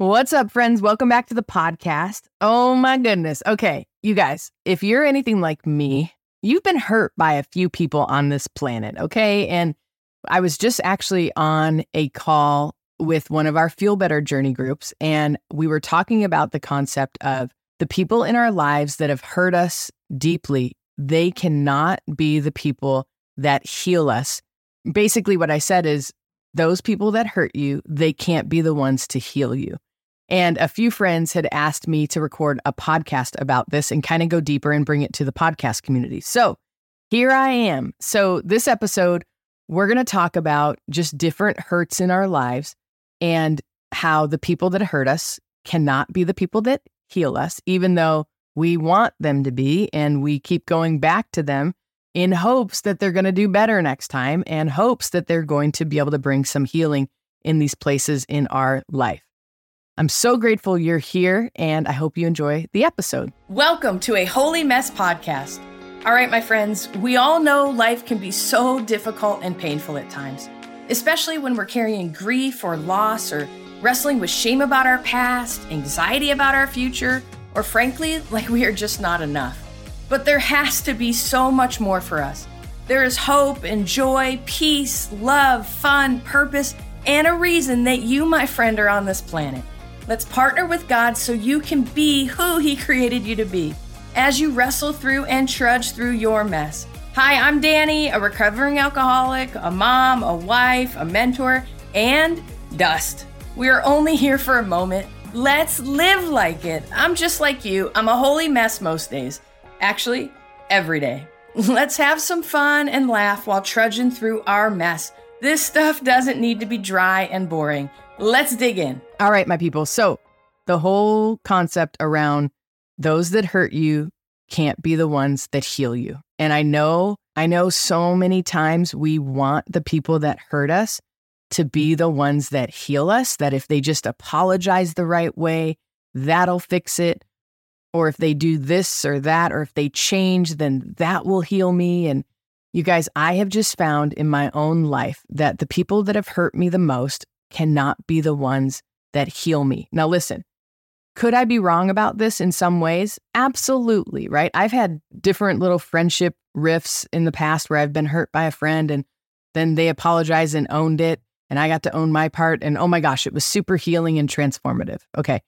What's up, friends? Welcome back to the podcast. Oh my goodness. Okay, you guys, if you're anything like me, you've been hurt by a few people on this planet, okay? And I was just actually on a call with one of our Feel Better Journey groups, and we were talking about the concept of the people in our lives that have hurt us deeply. They cannot be the people that heal us. Basically, what I said is those people that hurt you, they can't be the ones to heal you. And a few friends had asked me to record a podcast about this and kind of go deeper and bring it to the podcast community. So here I am. So, this episode, we're going to talk about just different hurts in our lives and how the people that hurt us cannot be the people that heal us, even though we want them to be. And we keep going back to them in hopes that they're going to do better next time and hopes that they're going to be able to bring some healing in these places in our life. I'm so grateful you're here, and I hope you enjoy the episode. Welcome to a Holy Mess podcast. All right, my friends, we all know life can be so difficult and painful at times, especially when we're carrying grief or loss or wrestling with shame about our past, anxiety about our future, or frankly, like we are just not enough. But there has to be so much more for us. There is hope and joy, peace, love, fun, purpose, and a reason that you, my friend, are on this planet. Let's partner with God so you can be who He created you to be as you wrestle through and trudge through your mess. Hi, I'm Danny, a recovering alcoholic, a mom, a wife, a mentor, and dust. We are only here for a moment. Let's live like it. I'm just like you. I'm a holy mess most days. Actually, every day. Let's have some fun and laugh while trudging through our mess. This stuff doesn't need to be dry and boring. Let's dig in. All right, my people. So, the whole concept around those that hurt you can't be the ones that heal you. And I know, I know so many times we want the people that hurt us to be the ones that heal us, that if they just apologize the right way, that'll fix it. Or if they do this or that, or if they change, then that will heal me. And you guys, I have just found in my own life that the people that have hurt me the most cannot be the ones that heal me. Now, listen, could I be wrong about this in some ways? Absolutely, right? I've had different little friendship rifts in the past where I've been hurt by a friend and then they apologized and owned it. And I got to own my part. And oh my gosh, it was super healing and transformative. Okay.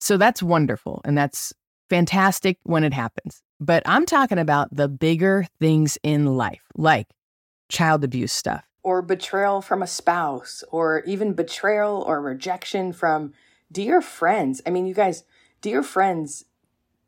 So that's wonderful. And that's fantastic when it happens. But I'm talking about the bigger things in life, like child abuse stuff or betrayal from a spouse, or even betrayal or rejection from dear friends. I mean, you guys, dear friends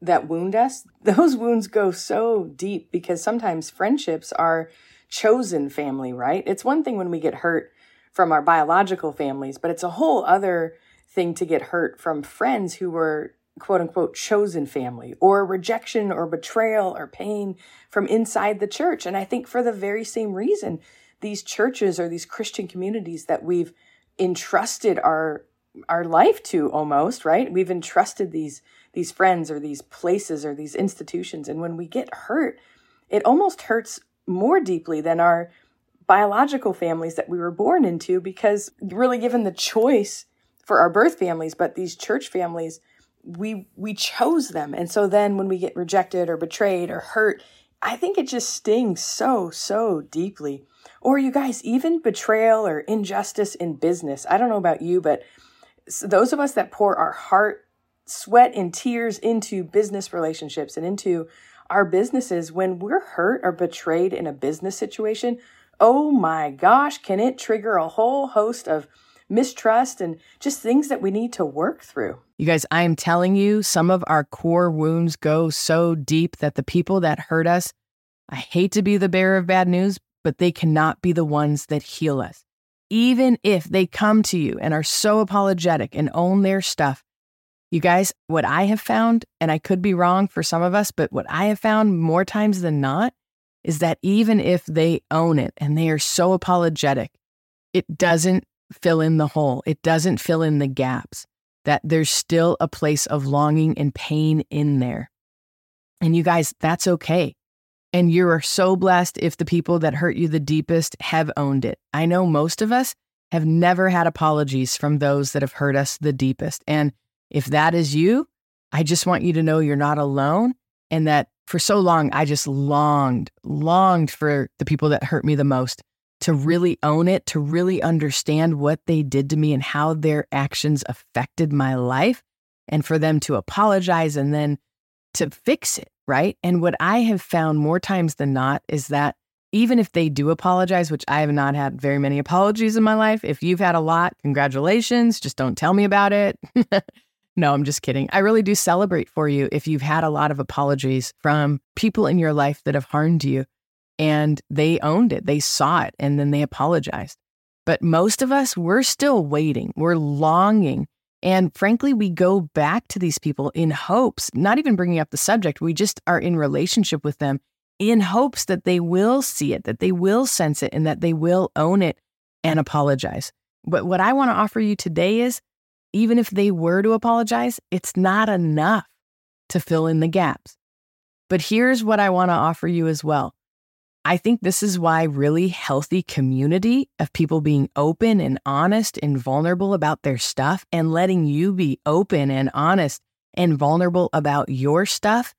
that wound us, those wounds go so deep because sometimes friendships are chosen family, right? It's one thing when we get hurt from our biological families, but it's a whole other thing to get hurt from friends who were quote unquote chosen family or rejection or betrayal or pain from inside the church. And I think for the very same reason, these churches or these Christian communities that we've entrusted our our life to almost, right? We've entrusted these these friends or these places or these institutions and when we get hurt, it almost hurts more deeply than our biological families that we were born into because really given the choice for our birth families, but these church families we we chose them. And so then when we get rejected or betrayed or hurt, I think it just stings so so deeply. Or you guys, even betrayal or injustice in business. I don't know about you, but those of us that pour our heart, sweat, and tears into business relationships and into our businesses, when we're hurt or betrayed in a business situation, oh my gosh, can it trigger a whole host of mistrust and just things that we need to work through. You guys, I am telling you, some of our core wounds go so deep that the people that hurt us, I hate to be the bearer of bad news, but they cannot be the ones that heal us. Even if they come to you and are so apologetic and own their stuff, you guys, what I have found, and I could be wrong for some of us, but what I have found more times than not is that even if they own it and they are so apologetic, it doesn't fill in the hole, it doesn't fill in the gaps, that there's still a place of longing and pain in there. And you guys, that's okay. And you are so blessed if the people that hurt you the deepest have owned it. I know most of us, have never had apologies from those that have hurt us the deepest. And if that is you, I just want you to know you're not alone and that for so long, I just longed, longed for the people that hurt me the most to really own it, to really understand what they did to me and how their actions affected my life, and for them to apologize and then to fix it, right? And what I have found more times than not is that even if they do apologize, which I have not had very many apologies in my life, if you've had a lot, congratulations, just don't tell me about it. no, I'm just kidding. I really do celebrate for you if you've had a lot of apologies from people in your life that have harmed you and they owned it, they saw it, and then they apologized. But most of us, we're still waiting, we're longing. And frankly, we go back to these people in hopes, not even bringing up the subject, we just are in relationship with them in hopes that they will see it, that they will sense it, and that they will own it and apologize. But what I want to offer you today is even if they were to apologize, it's not enough to fill in the gaps. But here's what I want to offer you as well. I think this is why really healthy community of people being open and honest and vulnerable about their stuff and letting you be open and honest and vulnerable about your stuff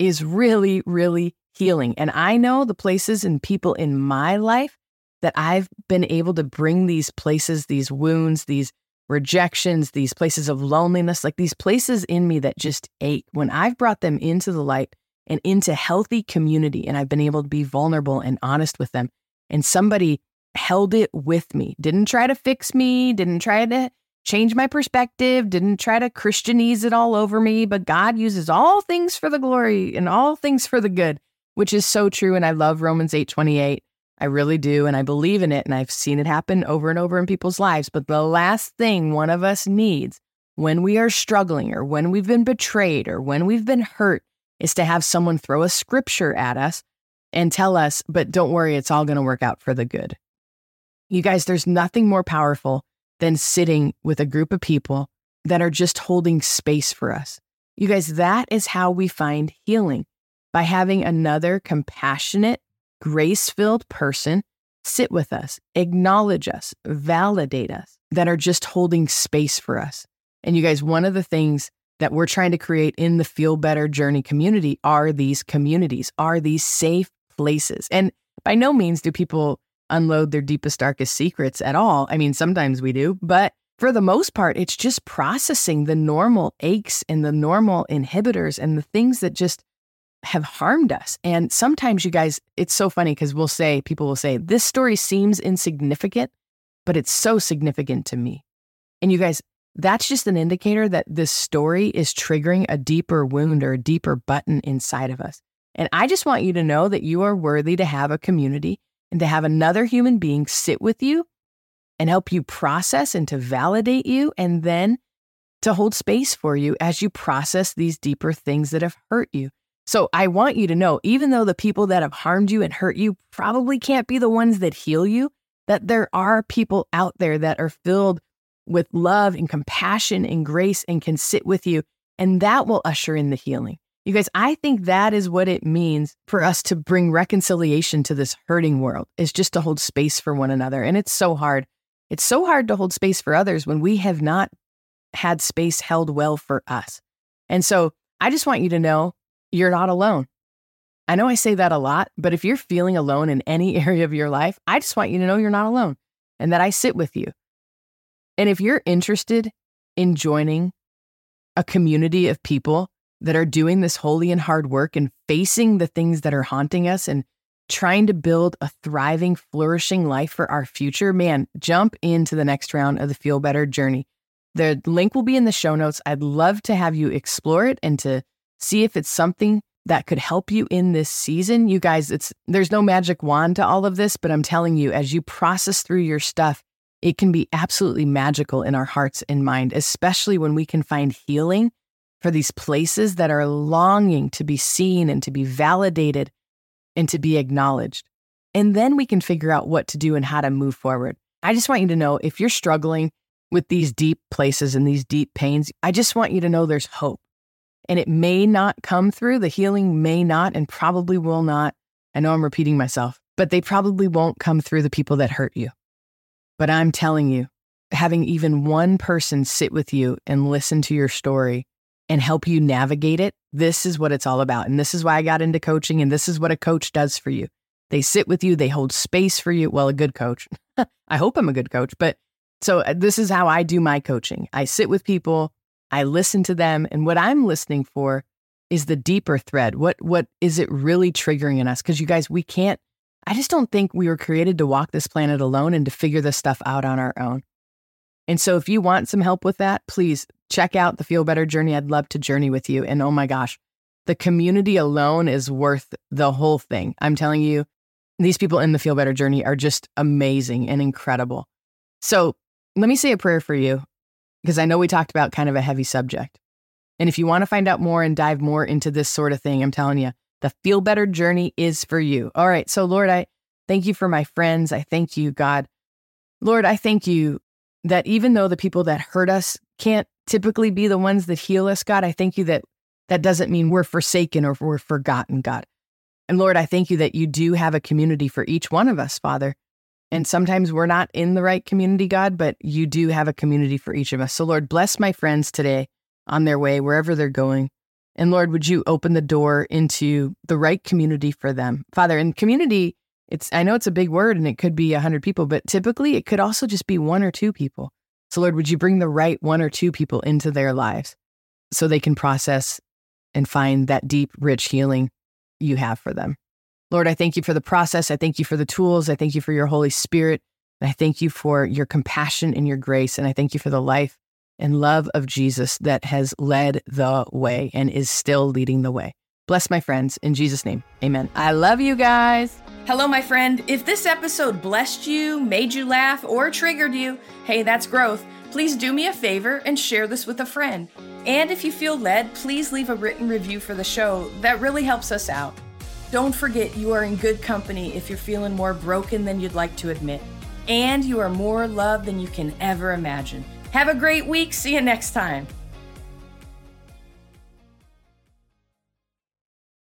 is really, really healing. And I know the places and people in my life that I've been able to bring these places, these wounds, these rejections, these places of loneliness, like these places in me that just ache. When I've brought them into the light and into healthy community, and I've been able to be vulnerable and honest with them, and somebody held it with me, didn't try to fix me, didn't try to change my perspective, didn't try to Christianize it all over me, but God uses all things for the glory and all things for the good which is so true. And I love Romans 8 28. I really do. And I believe in it. And I've seen it happen over and over in people's lives. But the last thing one of us needs when we are struggling or when we've been betrayed or when we've been hurt is to have someone throw a scripture at us and tell us, but don't worry, it's all going to work out for the good. You guys, there's nothing more powerful than sitting with a group of people that are just holding space for us. You guys, that is how we find healing by having another compassionate, grace filled person sit with us, acknowledge us, validate us, that are just holding space for us. And you guys, one of the things that we're trying to create in the Feel Better Journey community are these communities, are these safe places. And by no means do people unload their deepest, darkest secrets at all. I mean, sometimes we do, but for the most part, it's just processing the normal aches and the normal inhibitors and the things that just have harmed us. And sometimes, you guys, it's so funny because we'll say, people will say, this story seems insignificant, but it's so significant to me. And you guys, that's just an indicator that this story is triggering a deeper wound or a deeper button inside of us. And I just want you to know that you are worthy to have a community and to have another human being sit with you and help you process and to validate you and then to hold space for you as you process these deeper things that have hurt you. So I want you to know, even though the people that have harmed you and hurt you probably can't be the ones that heal you, that there are people out there that are filled with love and compassion and grace and can sit with you. And that will usher in the healing. You guys, I think that is what it means for us to bring reconciliation to this hurting world, is just to hold space for one another. And it's so hard. It's so hard to hold space for others when we have not had space held well for us. And so I just want you to know you're not alone. I know I say that a lot, but if you're feeling alone in any area of your life, I just want you to know you're not alone and that I sit with you. And if you're interested in joining a community of people that are doing this holy and hard work and facing the things that are haunting us and trying to build a thriving, flourishing life for our future, man, jump into the next round of the Feel Better journey. The link will be in the show notes. I'd love to have you explore it and to see if it's something that could help you in this season. You guys, it's there's no magic wand to all of this, but I'm telling you as you process through your stuff, it can be absolutely magical in our hearts and mind, especially when we can find healing for these places that are longing to be seen and to be validated and to be acknowledged. And then we can figure out what to do and how to move forward. I just want you to know if you're struggling with these deep places and these deep pains, I just want you to know there's hope and it may not come through. The healing may not and probably will not. I know I'm repeating myself, but they probably won't come through the people that hurt you. But I'm telling you, having even one person sit with you and listen to your story and help you navigate it, this is what it's all about. And this is why I got into coaching. And this is what a coach does for you. They sit with you, they hold space for you. Well, a good coach. I hope I'm a good coach. But so uh, this is how I do my coaching I sit with people, I listen to them. And what I'm listening for is the deeper thread. What, what is it really triggering in us? Because you guys, we can't, I just don't think we were created to walk this planet alone and to figure this stuff out on our own. And so if you want some help with that, please check out the Feel Better Journey. I'd love to journey with you. And oh my gosh, the community alone is worth the whole thing. I'm telling you, these people in the Feel Better Journey are just amazing and incredible. So let me say a prayer for you because I know we talked about kind of a heavy subject. And if you want to find out more and dive more into this sort of thing, I'm telling you, the Feel Better Journey is for you. All right. So, Lord, I thank you for my friends. I thank you, God. Lord, I thank you that even though the people that hurt us can't typically be the ones that heal us, God, I thank you that that doesn't mean we're forsaken or we're forgotten, God. And Lord, I thank you that you do have a community for each one of us, Father. And sometimes we're not in the right community, God, but you do have a community for each of us. So, Lord, bless my friends today on their way, wherever they're going. And Lord, would you open the door into the right community for them? Father, in community, it's I know it's a big word and it could be a hundred people, but typically it could also just be one or two people. So Lord, would you bring the right one or two people into their lives so they can process and find that deep, rich healing you have for them. Lord, I thank you for the process. I thank you for the tools. I thank you for your Holy Spirit. I thank you for your compassion and your grace. And I thank you for the life and love of Jesus that has led the way and is still leading the way. Bless my friends in Jesus' name. Amen. I love you guys. Hello, my friend. If this episode blessed you, made you laugh, or triggered you, hey, that's growth. Please do me a favor and share this with a friend. And if you feel led, please leave a written review for the show. That really helps us out. Don't forget you are in good company if you're feeling more broken than you'd like to admit. And you are more loved than you can ever imagine. Have a great week. See you next time.